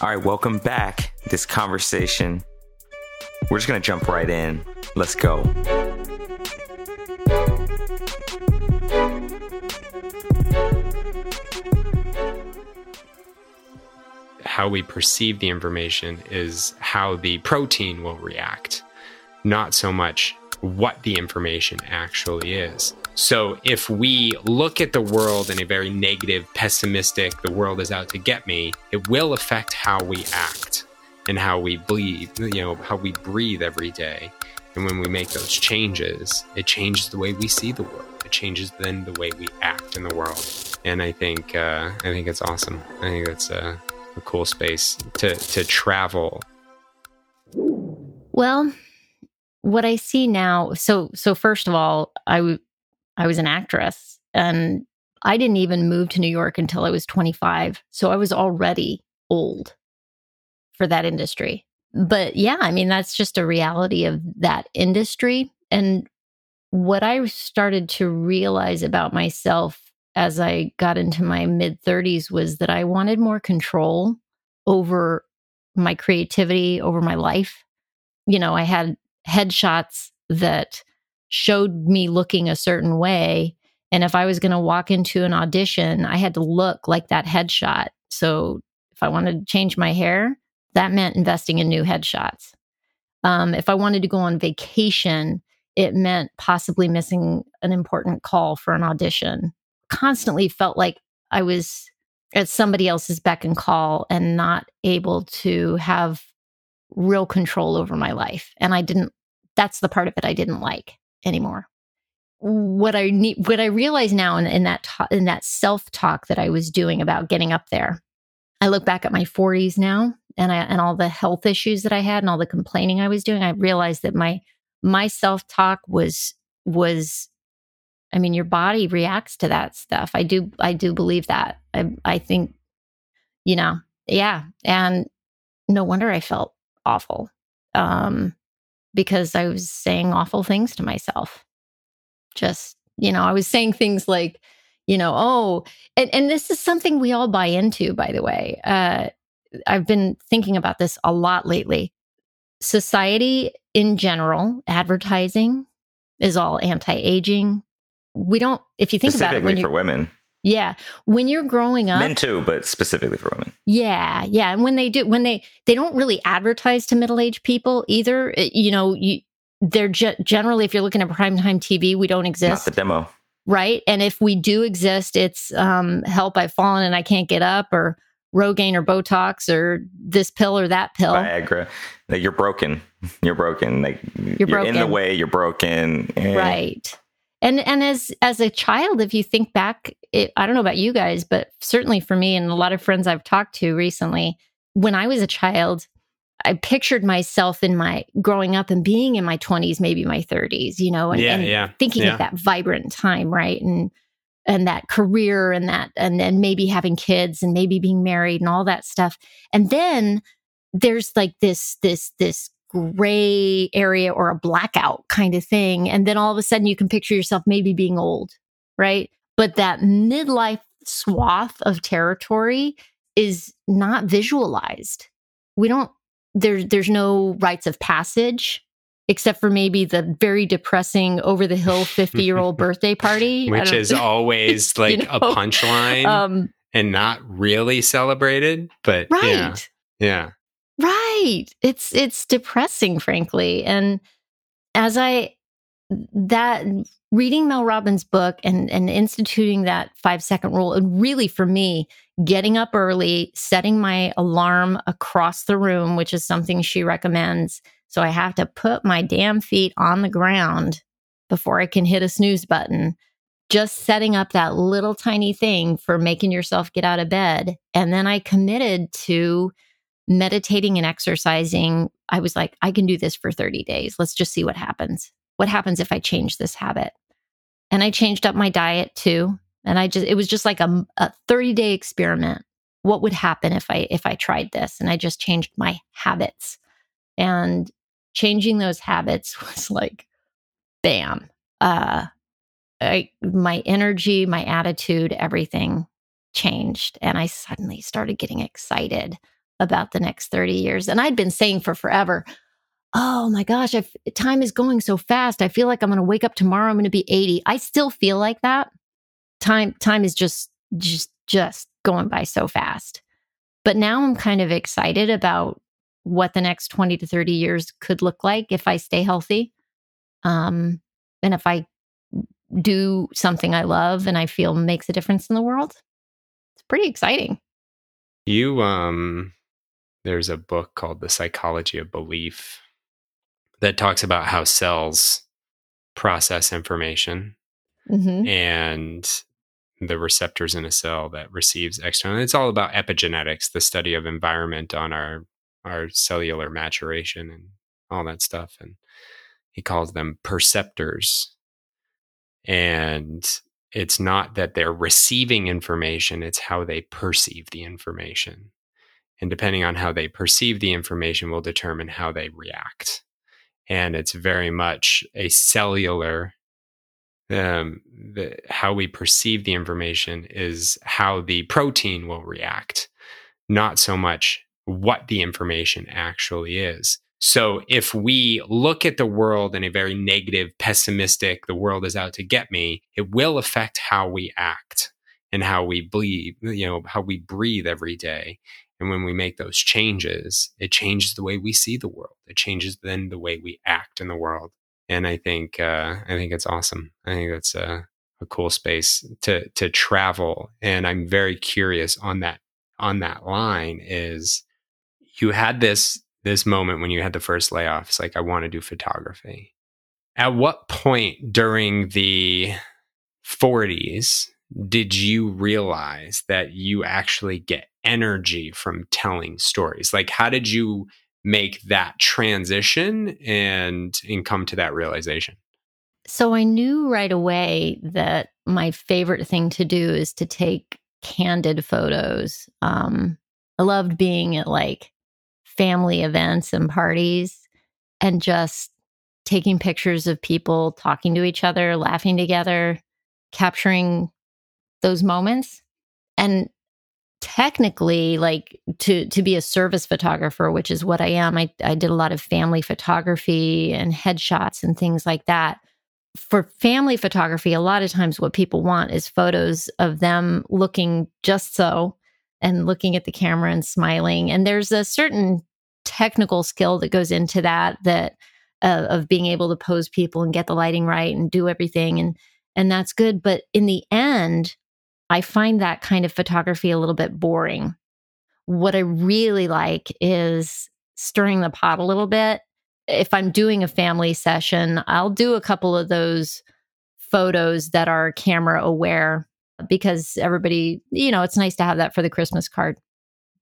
All right, welcome back. This conversation. We're just going to jump right in. Let's go. How we perceive the information is how the protein will react, not so much what the information actually is. So if we look at the world in a very negative, pessimistic, the world is out to get me, it will affect how we act and how we breathe, you know, how we breathe every day. And when we make those changes, it changes the way we see the world. It changes then the way we act in the world. And I think uh, I think it's awesome. I think that's a, a cool space to to travel. Well, what I see now, so so first of all, I I was an actress and I didn't even move to New York until I was 25. So I was already old for that industry. But yeah, I mean, that's just a reality of that industry. And what I started to realize about myself as I got into my mid 30s was that I wanted more control over my creativity, over my life. You know, I had headshots that showed me looking a certain way. And if I was going to walk into an audition, I had to look like that headshot. So if I wanted to change my hair, that meant investing in new headshots. Um, if I wanted to go on vacation, it meant possibly missing an important call for an audition. Constantly felt like I was at somebody else's beck and call and not able to have real control over my life. And I didn't, that's the part of it I didn't like anymore. What I need, what I realize now in, in that, in that self talk that I was doing about getting up there, I look back at my 40s now and I, and all the health issues that I had and all the complaining I was doing. I realized that my, my self talk was, was, I mean, your body reacts to that stuff. I do, I do believe that. I, I think, you know, yeah. And no wonder I felt awful. Um, because I was saying awful things to myself. Just, you know, I was saying things like, you know, oh, and, and this is something we all buy into, by the way. Uh, I've been thinking about this a lot lately. Society in general, advertising is all anti aging. We don't, if you think about it, when for women, yeah. When you're growing up, men too, but specifically for women. Yeah. Yeah. And when they do, when they, they don't really advertise to middle aged people either. You know, you, they're ge- generally, if you're looking at primetime TV, we don't exist. Not the demo. Right. And if we do exist, it's um, help, I've fallen and I can't get up or Rogaine or Botox or this pill or that pill. Viagra. You're broken. You're broken. Like you're, you're broken. in the way. You're broken. Eh. Right. And and as as a child, if you think back, it, I don't know about you guys, but certainly for me and a lot of friends I've talked to recently, when I was a child, I pictured myself in my growing up and being in my 20s, maybe my 30s, you know, and, yeah, and yeah, thinking yeah. of that vibrant time, right? And and that career and that and then maybe having kids and maybe being married and all that stuff. And then there's like this this this gray area or a blackout kind of thing. And then all of a sudden you can picture yourself maybe being old, right? But that midlife swath of territory is not visualized. We don't, there, there's no rites of passage except for maybe the very depressing over the hill 50 year old birthday party which is always like you know? a punchline um, and not really celebrated but right yeah, yeah Right. It's it's depressing, frankly. And as I that reading Mel Robbins' book and and instituting that five second rule, and really for me, getting up early, setting my alarm across the room, which is something she recommends. So I have to put my damn feet on the ground before I can hit a snooze button. Just setting up that little tiny thing for making yourself get out of bed. And then I committed to meditating and exercising, I was like, I can do this for 30 days. Let's just see what happens. What happens if I change this habit? And I changed up my diet too. And I just, it was just like a, a 30 day experiment. What would happen if I, if I tried this? And I just changed my habits and changing those habits was like, bam. Uh, I, my energy, my attitude, everything changed and I suddenly started getting excited about the next 30 years. And I'd been saying for forever, oh my gosh, I've, time is going so fast. I feel like I'm going to wake up tomorrow. I'm going to be 80. I still feel like that. Time, time is just, just, just going by so fast. But now I'm kind of excited about what the next 20 to 30 years could look like if I stay healthy. Um, and if I do something I love and I feel makes a difference in the world. It's pretty exciting. You, um, there's a book called The Psychology of Belief that talks about how cells process information mm-hmm. and the receptors in a cell that receives external. It's all about epigenetics, the study of environment on our our cellular maturation and all that stuff. And he calls them perceptors. And it's not that they're receiving information, it's how they perceive the information. And depending on how they perceive the information will determine how they react. And it's very much a cellular um, the, how we perceive the information is how the protein will react, not so much what the information actually is. So if we look at the world in a very negative, pessimistic, the world is out to get me, it will affect how we act and how we breathe, you know, how we breathe every day. And when we make those changes, it changes the way we see the world. It changes then the way we act in the world. And I think uh, I think it's awesome. I think that's a, a cool space to to travel. And I'm very curious on that on that line is you had this this moment when you had the first layoff. It's like I want to do photography. At what point during the 40s did you realize that you actually get energy from telling stories? Like, how did you make that transition and and come to that realization? So I knew right away that my favorite thing to do is to take candid photos. Um, I loved being at like family events and parties and just taking pictures of people talking to each other, laughing together, capturing those moments. And technically like to to be a service photographer which is what i am i, I did a lot of family photography and headshots and things like that. For family photography a lot of times what people want is photos of them looking just so and looking at the camera and smiling. And there's a certain technical skill that goes into that that uh, of being able to pose people and get the lighting right and do everything. And and that's good. But in the end I find that kind of photography a little bit boring. What I really like is stirring the pot a little bit. If I'm doing a family session, I'll do a couple of those photos that are camera aware because everybody, you know, it's nice to have that for the Christmas card.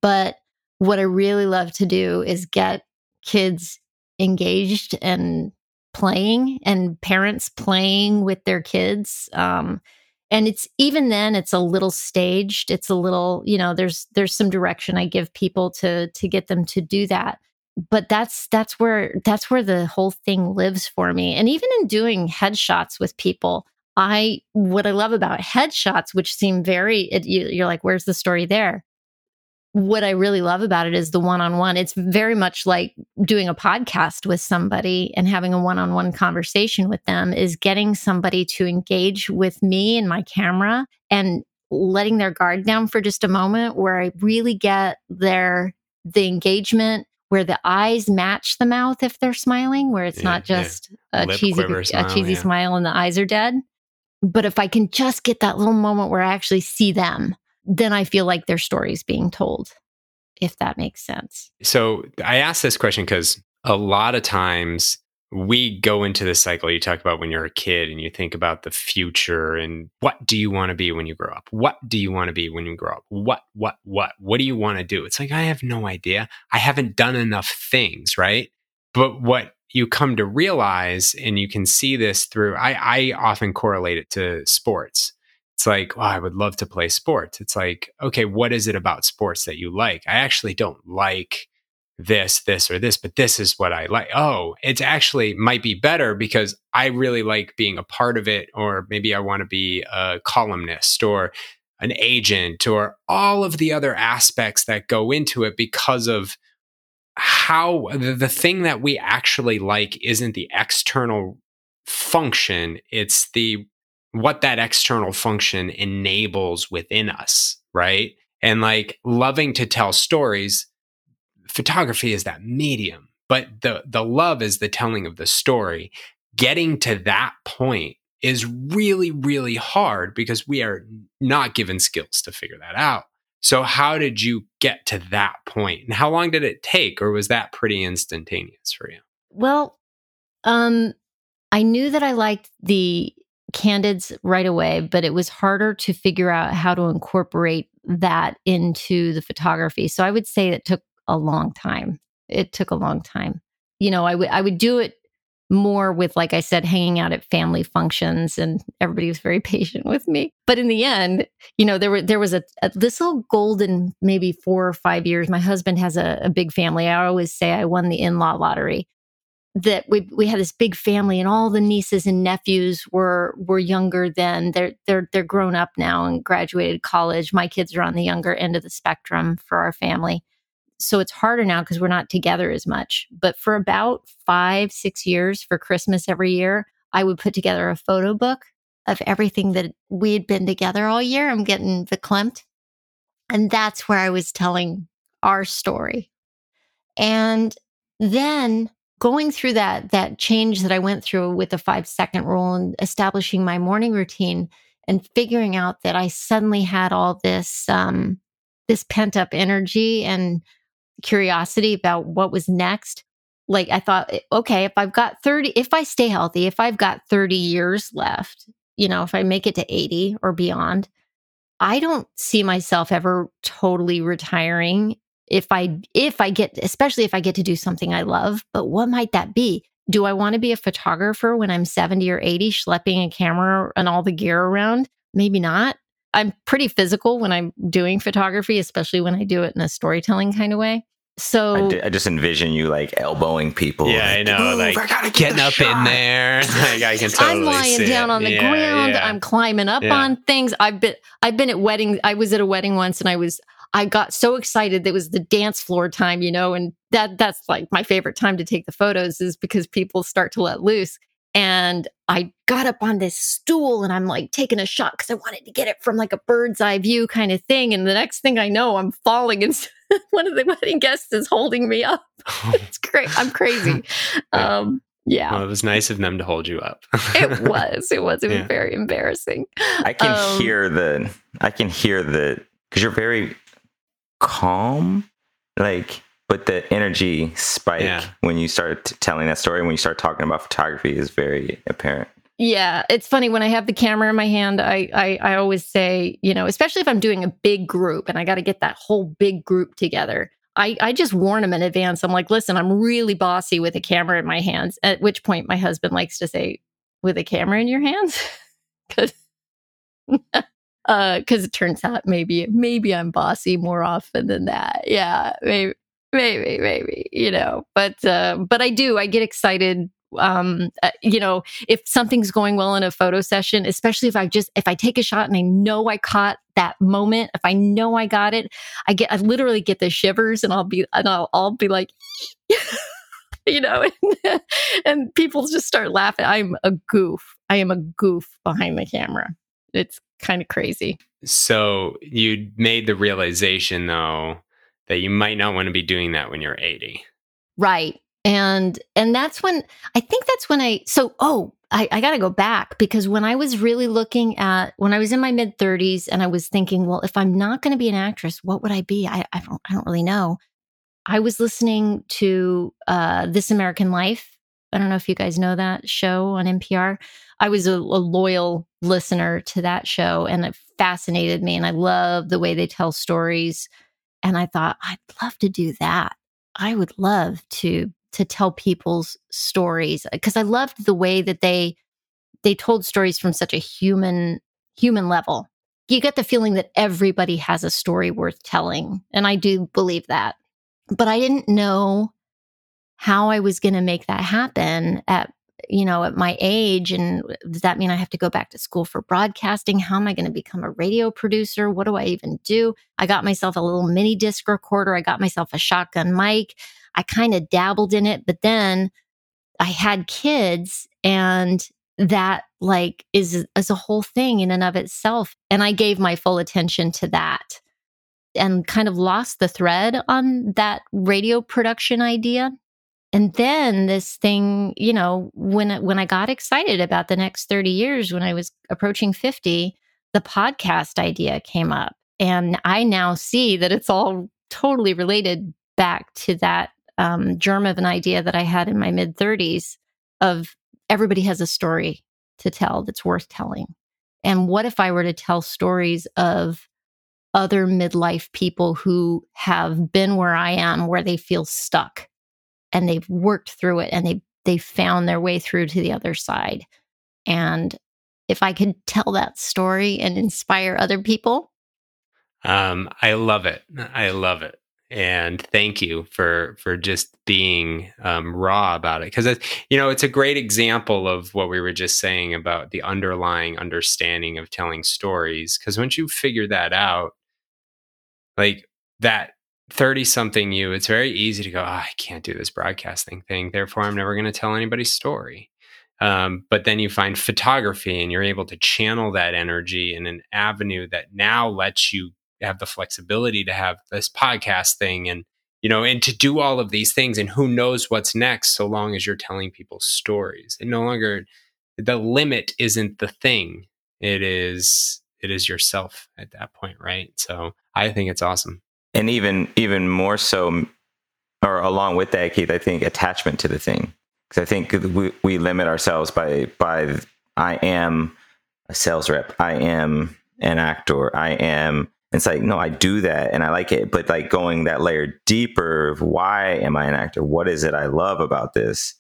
But what I really love to do is get kids engaged and playing and parents playing with their kids. Um, and it's even then it's a little staged. It's a little you know there's there's some direction i give people to to get them to do that. But that's that's where that's where the whole thing lives for me. And even in doing headshots with people i what i love about headshots which seem very it, you, you're like where's the story there what I really love about it is the one on one. It's very much like doing a podcast with somebody and having a one on one conversation with them, is getting somebody to engage with me and my camera and letting their guard down for just a moment where I really get their the engagement where the eyes match the mouth if they're smiling, where it's yeah, not just yeah. a cheesy smile, a cheesy yeah. smile and the eyes are dead. But if I can just get that little moment where I actually see them then I feel like their story's being told, if that makes sense. So I asked this question because a lot of times we go into the cycle you talk about when you're a kid and you think about the future and what do you want to be when you grow up? What do you want to be when you grow up? What, what, what? What do you want to do? It's like, I have no idea. I haven't done enough things, right? But what you come to realize, and you can see this through, I, I often correlate it to sports it's like, oh, I would love to play sports. It's like, okay, what is it about sports that you like? I actually don't like this, this, or this, but this is what I like. Oh, it's actually might be better because I really like being a part of it, or maybe I want to be a columnist, or an agent or all of the other aspects that go into it because of how the thing that we actually like isn't the external function it's the what that external function enables within us right? And like loving to tell stories photography is that medium but the the love is the telling of the story. Getting to that point is really really hard because we are not given skills to figure that out. So how did you get to that point? And how long did it take or was that pretty instantaneous for you? Well, um, I knew that I liked the candids right away, but it was harder to figure out how to incorporate that into the photography. So I would say it took a long time. It took a long time. You know, I would I would do it more with like I said hanging out at family functions and everybody was very patient with me. But in the end, you know, there were there was a, a this little golden maybe 4 or 5 years. My husband has a, a big family. I always say I won the in-law lottery that we we had this big family and all the nieces and nephews were were younger then they're they're they're grown up now and graduated college. My kids are on the younger end of the spectrum for our family. So it's harder now because we're not together as much. But for about 5 6 years for christmas every year i would put together a photo book of everything that we had been together all year. I'm getting the verklempt. And that's where i was telling our story. And then going through that that change that I went through with the 5 second rule and establishing my morning routine and figuring out that I suddenly had all this um this pent up energy and curiosity about what was next like I thought okay if I've got 30 if I stay healthy if I've got 30 years left you know if I make it to 80 or beyond I don't see myself ever totally retiring if I if I get especially if I get to do something I love, but what might that be? Do I want to be a photographer when I'm 70 or 80 schlepping a camera and all the gear around? Maybe not. I'm pretty physical when I'm doing photography, especially when I do it in a storytelling kind of way. So I, just envision you like elbowing people. Yeah, like, I know. Like I gotta get getting the up in there. like I can totally I'm lying see down it. on the Yeah, ground. yeah. I'm climbing up Yeah. on things. I've been I've been at weddings. I was at a wedding once and I was I got so excited that it was the dance floor time, you know, and that that's like my favorite time to take the photos is because people start to let loose. And I got up on this stool and I'm like taking a shot because I wanted to get it from like a bird's eye view kind of thing. And the next thing I know, I'm falling and one of the wedding guests is holding me up. It's great. I'm crazy. Yeah. Um, yeah. Well, it was nice of them to hold you up. it was. It was. It was Yeah. very embarrassing. I can Um, hear the. I can hear the because you're very calm, like, but the energy spike Yeah. when you start t- telling that story, when you start talking about photography, is very apparent. Yeah, it's funny when I have the camera in my hand. I, I I always say, you know, especially if I'm doing a big group and I got to get that whole big group together. I I just warn them in advance. I'm like, listen, I'm really bossy with a camera in my hands. At which point, my husband likes to say, "With a camera in your hands," because because it turns out maybe maybe I'm bossy more often than that. Yeah, maybe maybe maybe you know. But uh, but I do. I get excited um uh, you know if something's going well in a photo session especially if i just if i take a shot and i know i caught that moment if i know i got it i get i literally get the shivers and i'll be and i'll, I'll be like you know and, and people just start laughing i'm a goof i am a goof behind the camera it's kind of crazy so you made the realization though that you might not want to be doing that when you're 80. Right. And and that's when I think that's when I so oh I, I gotta go back because when I was really looking at when I was in my mid 30s and I was thinking, well, if I'm not gonna be an actress, what would I be? I, I don't I don't really know. I was listening to uh This American Life. I don't know if you guys know that show on NPR. I was a, a loyal listener to that show and it fascinated me and I love the way they tell stories. And I thought, I'd love to do that. I would love to to tell people's stories because I loved the way that they they told stories from such a human human level. You get the feeling that everybody has a story worth telling, and I do believe that. But I didn't know how I was going to make that happen at you know, at my age. And does that mean I have to go back to school for broadcasting? How am I going to become a radio producer? What do I even do? I got myself a little mini disc recorder. I got myself a shotgun mic. I kind of dabbled in it, but then I had kids and that like is, is a whole thing in and of itself. And I gave my full attention to that and kind of lost the thread on that radio production idea. And then this thing, you know, when when I got excited about the next 30 years when I was approaching 50, the podcast idea came up. And I now see that it's all totally related back to that um, germ of an idea that I had in my mid 30s of everybody has a story to tell that's worth telling. And what if I were to tell stories of other midlife people who have been where I am, where they feel stuck and they've worked through it and they they found their way through to the other side. And if I could tell that story and inspire other people. Um, I love it. I love it and thank you for for just being um, raw about it because you know it's a great example of what we were just saying about the underlying understanding of telling stories because once you figure that out like that 30 something you it's very easy to go oh, i can't do this broadcasting thing therefore i'm never going to tell anybody's story. Um, but then you find photography and you're able to channel that energy in an avenue that now lets you have the flexibility to have this podcast thing and you know and to do all of these things and who knows what's next so long as you're telling people stories. And no longer the limit isn't the thing it is it is yourself at that point right? So i think it's awesome and even even more so or along with that keith i think attachment to the thing because i think we, we limit ourselves by by i am a sales rep i am an actor i am it's like, no, I do that and I like it. But like going that layer deeper of why am I an actor? What is it I love about this?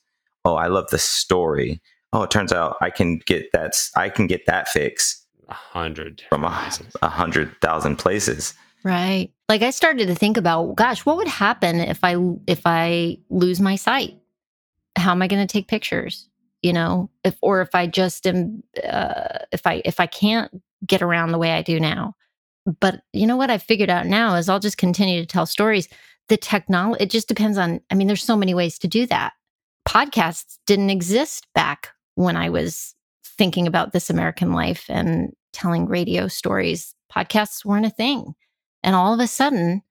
Oh, I love the story. Oh, it turns out I can get that I can get that fix a hundred from a, a hundred thousand places. Right. Like I started to think about, gosh, what would happen if I if I lose my sight? How am I going to take pictures? You know, if or if I just am, uh, if I if I can't get around the way I do now, but you know what I figured out now is I'll just continue to tell stories. The technology, it just depends on, I mean, there's so many ways to do that. Podcasts didn't exist back when I was thinking about this American life and telling radio stories. Podcasts weren't a thing. And all of a sudden,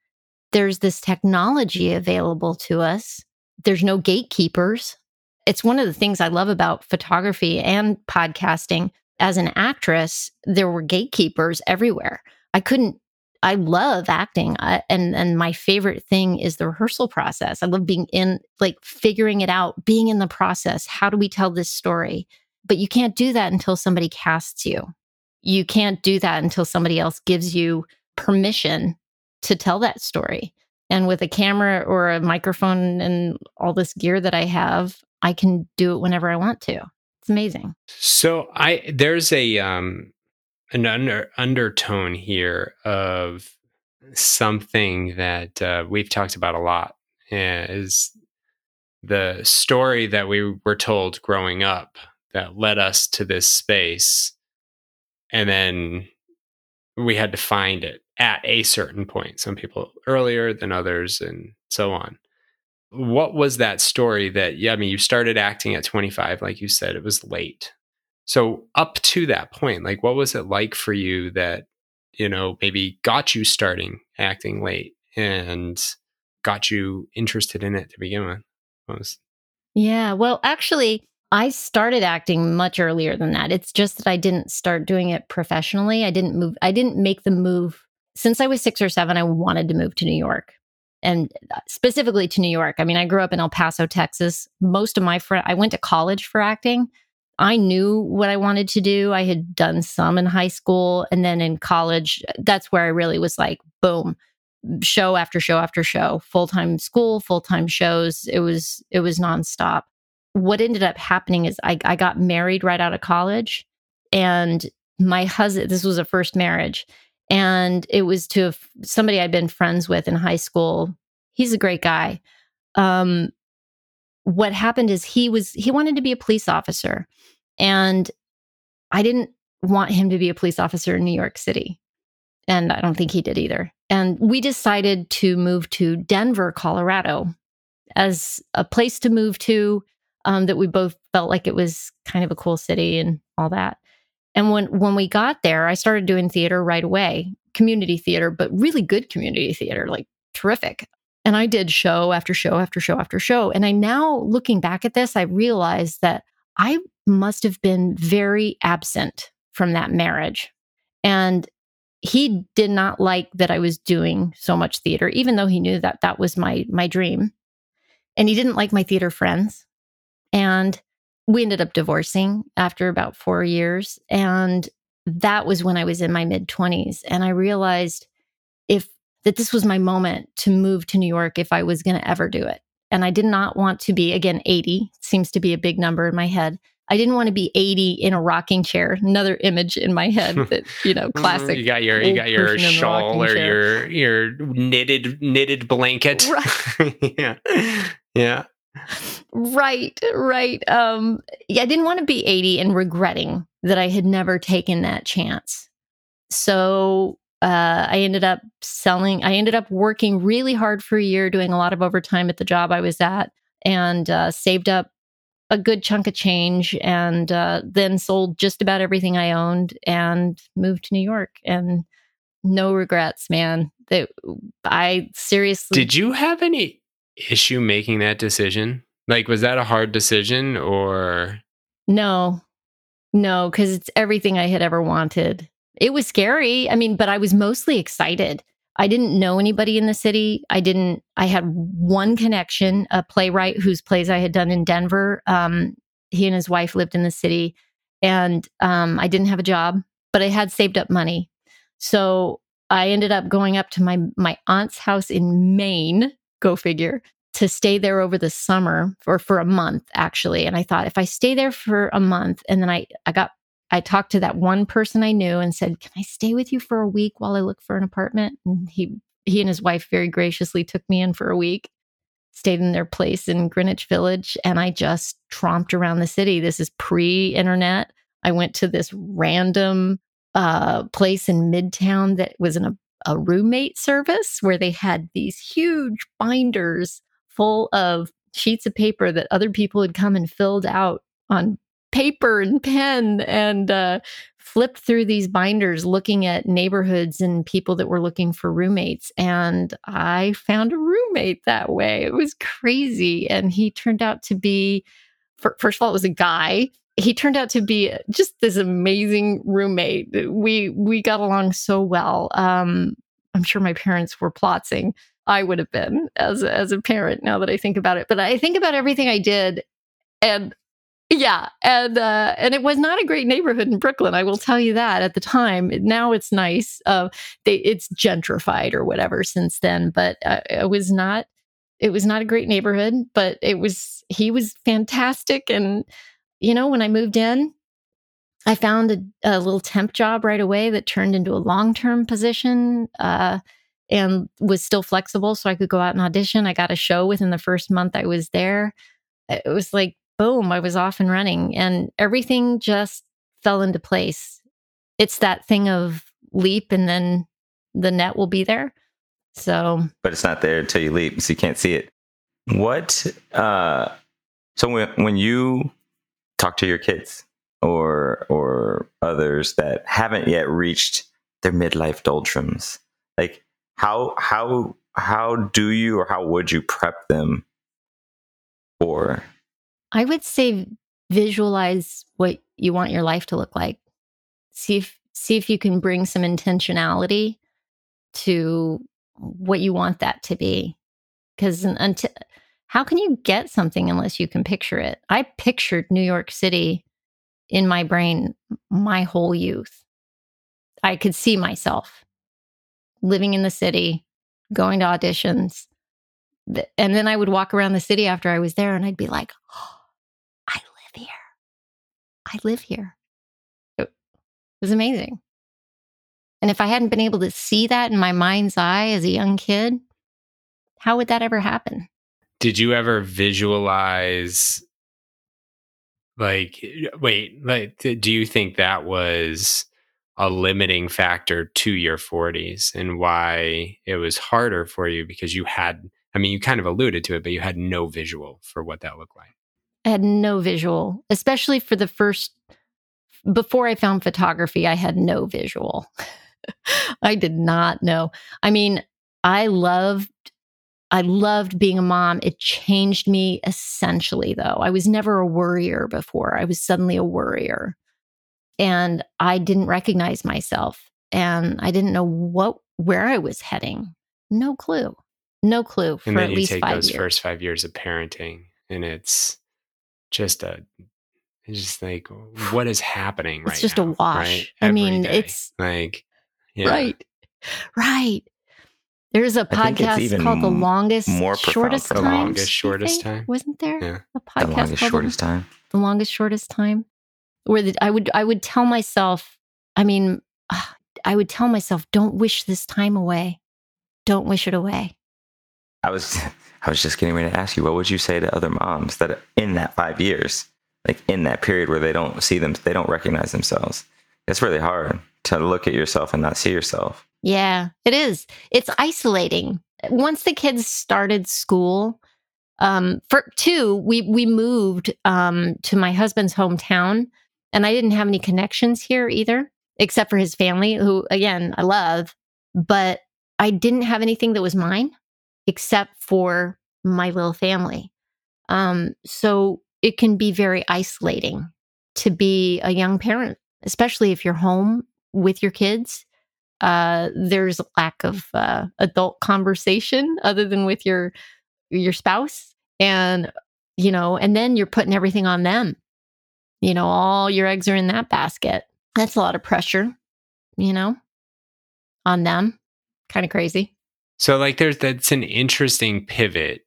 there's this technology available to us. There's no gatekeepers. It's one of the things I love about photography and podcasting. As an actress, there were gatekeepers everywhere. I couldn't I love acting I, and and my favorite thing is the rehearsal process. I love being in like figuring it out, being in the process. How do we tell this story? But you can't do that until somebody casts you. You can't do that until somebody else gives you permission to tell that story. And with a camera or a microphone and all this gear that I have, I can do it whenever I want to. It's amazing. So I there's a um an under, undertone here of something that uh, we've talked about a lot is the story that we were told growing up that led us to this space and then we had to find it at a certain point some people earlier than others and so on what was that story that yeah i mean you started acting at 25 like you said it was late so up to that point, like what was it like for you that, you know, maybe got you starting acting late and got you interested in it to begin with? Was- yeah, well, actually, I started acting much earlier than that. It's just that I didn't start doing it professionally. I didn't move, I didn't make the move. Since I was six or seven, I wanted to move to New York and uh, specifically to New York. I mean, I grew up in El Paso, Texas. Most of my friends, I went to college for acting, I knew what I wanted to do. I had done some in high school and then in college. That's where I really was like, boom, show after show after show, full time school, full time shows. It was it was nonstop. What ended up happening is I, I got married right out of college, and my husband. This was a first marriage, and it was to somebody I'd been friends with in high school. He's a great guy. Um, what happened is he was he wanted to be a police officer and I didn't want him to be a police officer in New York City. And I don't think he did either. And we decided to move to Denver, Colorado as a place to move to um, that we both felt like it was kind of a cool city and all that. And when when we got there, I started doing theater right away, community theater, but really good community theater, like terrific. And I did show after show after show after show. And I now looking back at this, I realized that I must have been very absent from that marriage. And he did not like that I was doing so much theater, even though he knew that that was my my dream. And he didn't like my theater friends. And we ended up divorcing after about four years. And that was when I was in my mid 20s. And I realized if that this was my moment to move to New York if I was going to ever do it. And I did not want to be, again, 80 seems to be a big number in my head. I didn't want to be 80 in a rocking chair. Another image in my head that, you know, mm, classic. you got your you got your shawl or chair. your your knitted knitted blanket. Right. yeah. Yeah. Right, right. Um yeah, I didn't want to be 80 and regretting that I had never taken that chance. So uh, I ended up selling, I ended up working really hard for a year, doing a lot of overtime at the job I was at, and uh, saved up a good chunk of change and uh, then sold just about everything I owned and moved to New York. And no regrets, man. That I seriously. Did you have any issue making that decision? Like, was that a hard decision or? No, no, because it's everything I had ever wanted. It was scary. I mean, but I was mostly excited. I didn't know anybody in the city. I didn't, I had one connection, a playwright whose plays I had done in Denver. Um, he and his wife lived in the city, and um, I didn't have a job, but I had saved up money. So I ended up going up to my my aunt's house in Maine, go figure, to stay there over the summer or for a month actually. And I thought if I stay there for a month and then I I got I talked to that one person I knew and said, "Can I stay with you for a week while I look for an apartment?" And he he and his wife very graciously took me in for a week. Stayed in their place in Greenwich Village and I just tromped around the city. This is pre-internet. I went to this random uh, place in Midtown that was in a, roommate service where they had these huge binders full of sheets of paper that other people had come and filled out on paper and pen and uh, flipped through these binders looking at neighborhoods and people that were looking for roommates. And I found a roommate that way. It was crazy. And he turned out to be, first of all, it was a guy. He turned out to be just this amazing roommate. We we got along so well. Um, I'm sure my parents were plotting. I would have been as as a parent now that I think about it. But I think about everything I did and yeah, and uh, and it was not a great neighborhood in Brooklyn. I will tell you that at the time. Now it's nice. Uh, they, it's gentrified or whatever since then, but uh, it was not. It was not a great neighborhood, but it was. He was fantastic, and you know, when I moved in, I found a, a little temp job right away that turned into a long term position. Uh, and was still flexible so I could go out and audition. I got a show within the first month I was there. It was like boom, I was off and running and everything just fell into place. It's that thing of leap and then the net will be there. So, but it's not there until you leap, so you can't see it. What, uh, so when, when you talk to your kids or, or others that haven't yet reached their midlife doldrums, like how, how, how do you or how would you prep them for I would say visualize what you want your life to look like. See if see if you can bring some intentionality to what you want that to be. Because until how can you get something unless you can picture it? I pictured New York City in my brain my whole youth. I could see myself living in the city, going to auditions. And then I would walk around the city after I was there and I'd be like, oh, I live here. I live here. It was amazing. And if I hadn't been able to see that in my mind's eye as a young kid, how would that ever happen? Did you ever visualize like wait like do you think that was a limiting factor to your 40s and why it was harder for you because you had i mean you kind of alluded to it but you had no visual for what that looked like I had no visual, especially for the first before I found photography, I had no visual. I did not know. I mean, I loved I loved being a mom. It changed me essentially though. I was never a worrier before. I was suddenly a worrier. And I didn't recognize myself and I didn't know what where I was heading. No clue. No clue for and then at you least take five those years. first five years of parenting and it's just a it's just like what is happening right it's just now, a wash. right? I mean, day. it's like yeah. right. Right. There's a podcast called The Longest more Shortest for The Time. Longest Shortest? Time? Wasn't there Yeah. a The podcast longest, called shortest the, time. the Longest Shortest Time? Where the, I would I would tell myself, I mean, I would tell myself, don't wish this time away. Don't wish it away. I was I was just getting ready to ask you, what would you say to other moms that in that five years, like in that period where they don't see them, they don't recognize themselves. It's really hard to look at yourself and not see yourself. Yeah, it is. It's isolating. Once the kids started school, um, for two, we we moved um, to my husband's hometown, and I didn't have any connections here either, except for his family, who again I love, but I didn't have anything that was mine except for my little family. Um, so it can be very isolating to be a young parent, especially if you're home with your kids uh, there's a lack of uh, adult conversation other than with your your spouse and you know and then you're putting everything on them. You know all your eggs are in that basket. That's a lot of pressure you know on them. Kind of crazy. So like there's that's an interesting pivot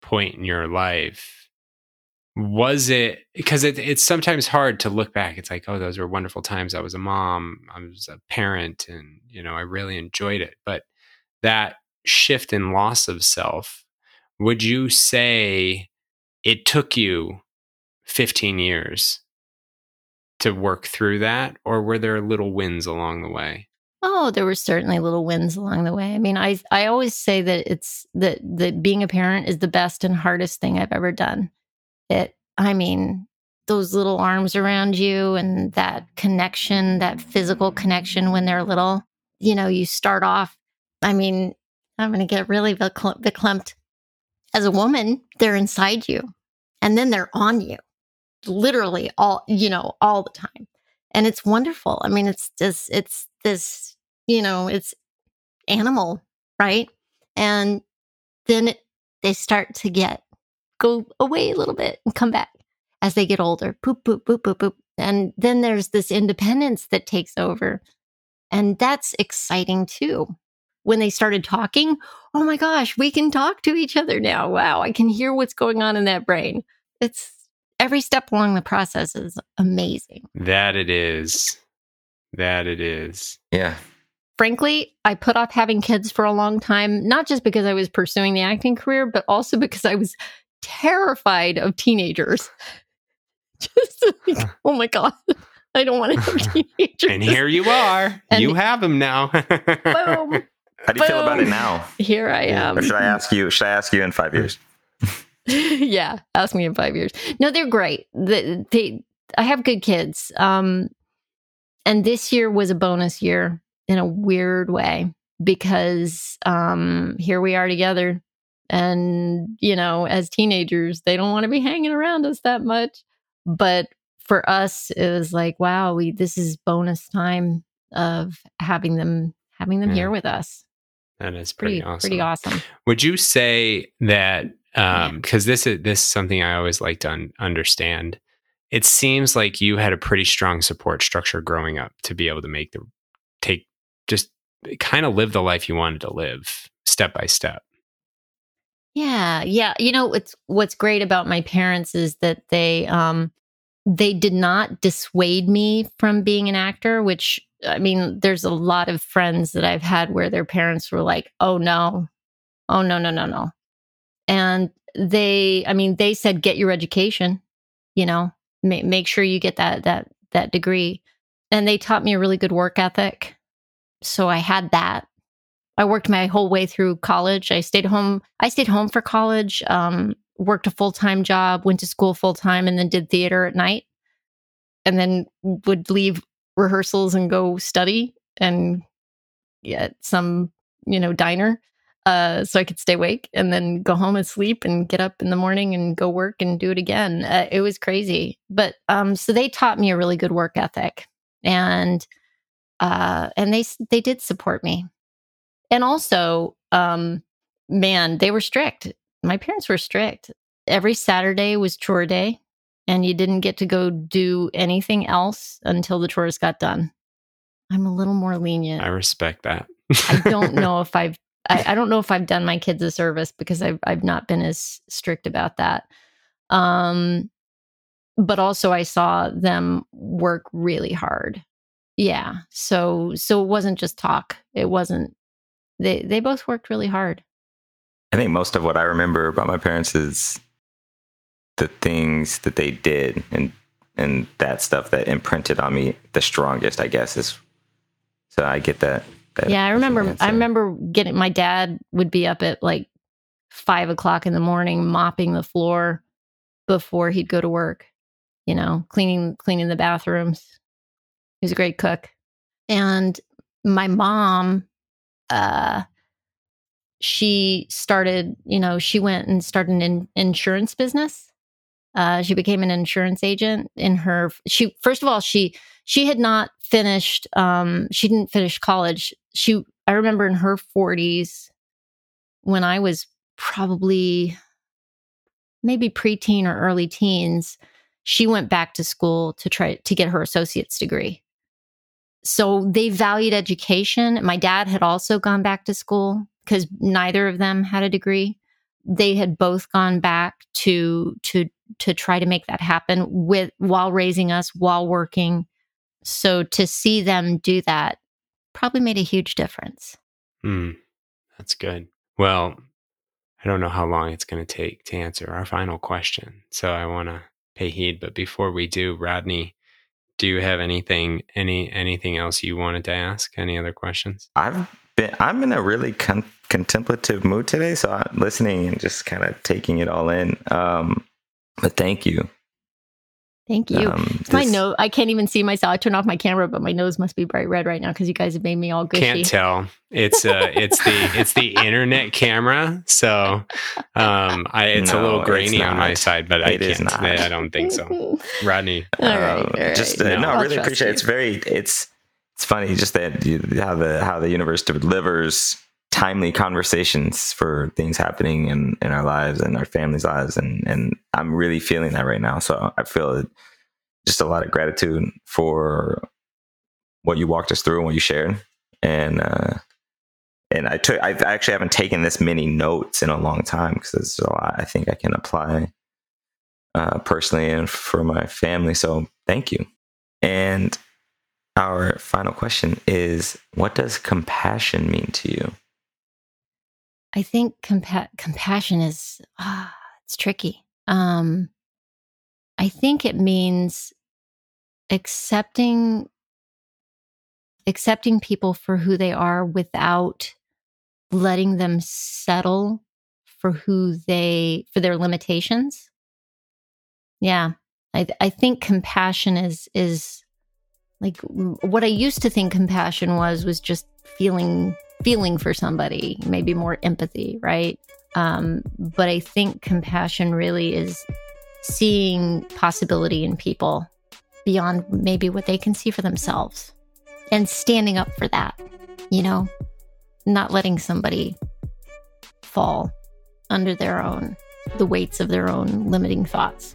point in your life. Was it because it, it's sometimes hard to look back. It's like, oh, those were wonderful times. I was a mom, I was a parent, and you know, I really enjoyed it. But that shift in loss of self, would you say it took you 15 years to work through that, or were there little wins along the way? Oh, there were certainly little wins along the way. I mean, I I always say that it's that that being a parent is the best and hardest thing I've ever done. It I mean, those little arms around you and that connection, that physical connection when they're little. You know, you start off I mean, I'm going to get really verklempt. As a woman, they're inside you and then they're on you. Literally all, you know, all the time. And it's wonderful. I mean, it's just it's this, you know, it's animal, right? And then it, they start to get go away a little bit and come back as they get older. Boop, boop, boop, boop, boop. And then there's this independence that takes over. And that's exciting too. When they started talking, oh my gosh, we can talk to each other now. Wow, I can hear what's going on in that brain. It's every step along the process is amazing. That it is. That it is. Yeah. frankly, I put off having kids for a long time, not just because I was pursuing the acting career, but also because I was terrified of teenagers. Just like, oh my God, I don't want to have teenagers. And here you are. And- you have them now. boom, How do you feel about it now? here I am. Or should I ask you? Should I ask you in five years? yeah, ask me in five years. No, they're great. They, they I have good kids. Um, and this year was a bonus year in a weird way because um, here we are together, and you know, as teenagers, they don't want to be hanging around us that much. But for us, it was like, wow, we this is bonus time of having them having them Yeah. here with us. that is pretty, Pretty awesome. pretty awesome. Would you say that Yeah. um because this is this is something I always like to un- understand. It seems like you had a pretty strong support structure growing up to be able to make the take just kind of live the life you wanted to live step by step. Yeah, yeah. You know, what's what's great about my parents is that they um they did not dissuade me from being an actor, which I mean, there's a lot of friends that I've had where their parents were like, "Oh no. Oh no, no, no, no." And they, I mean, they said get your education, you know, ma- make sure you get that that that degree, and they taught me a really good work ethic. So I had that. I worked my whole way through college. I stayed home. I stayed home for college. Um, worked a full time job, went to school full time, and then did theater at night, and then would leave rehearsals and go study and at some you know diner uh, so I could stay awake and then go home and sleep and get up in the morning and go work and do it again. Uh, it was crazy, but um, so they taught me a really good work ethic, and uh, and they they did support me, and also, um, man, they were strict. My parents were strict. Every Saturday was chore day, and you didn't get to go do anything else until the chores got done. I'm a little more lenient. I respect that. I don't know if I've I, I, don't know if I've done my kids a service because I've I've not been as strict about that. Um, but also I saw them work really hard. Yeah. So so it wasn't just talk. It wasn't they they both worked really hard. I think most of what I remember about my parents is the things that they did and and that stuff that imprinted on me the strongest, I guess, is so I get that yeah, I remember. I remember getting my dad would be up at like five o'clock in the morning, mopping the floor before he'd go to work. You know, cleaning cleaning the bathrooms. He was a great cook, and my mom, uh, she started. You know, she went and started an in- insurance business. Uh, she became an insurance agent in her. She first of all she she had not finished. Um, she didn't finish college she I remember in her 40s when I was probably maybe preteen or early teens, she went back to school to try to get her associate's degree. So they valued education. My dad had also gone back to school because neither of them had a degree. They had both gone back to to to try to make that happen with while raising us, while working. So to see them do that probably made a huge difference. Mm, that's good. Well, I don't know how long it's going to take to answer our final question. So I want to pay heed. But before we do, Rodney, do you have anything, any, anything else you wanted to ask? Any other questions? I've been, I'm in a really con- contemplative mood today. So I'm listening and just kind of taking it all in. Um, but thank you. Thank you. Um, my nose, I can't even see myself. I turned off my camera, but my nose must be bright red right now because you guys have made me all gushy. Can't tell. It's uh, it's the it's the internet camera, so um, I it's no, a little grainy on my side, but it I can't. I don't think so. Rodney, all right, all right. just uh, no, no I really appreciate. It. It's very it's it's funny just that you, how the how the universe delivers timely conversations for things happening in, in our lives and our families' lives. And, and I'm really feeling that right now. So I feel just a lot of gratitude for what you walked us through and what you shared. And, uh, and I took, I actually haven't taken this many notes in a long time because there's a lot I think I can apply uh, personally and for my family. So thank you. And our final question is what does compassion mean to you? I think compa- compassion is ah, it's tricky. Um, I think it means accepting accepting people for who they are without letting them settle for who they for their limitations. Yeah, I I think compassion is is like what I used to think compassion was was just feeling feeling for somebody, maybe more empathy, right? Um, but I think compassion really is seeing possibility in people beyond maybe what they can see for themselves and standing up for that, you know, not letting somebody fall under their own, the weights of their own limiting thoughts.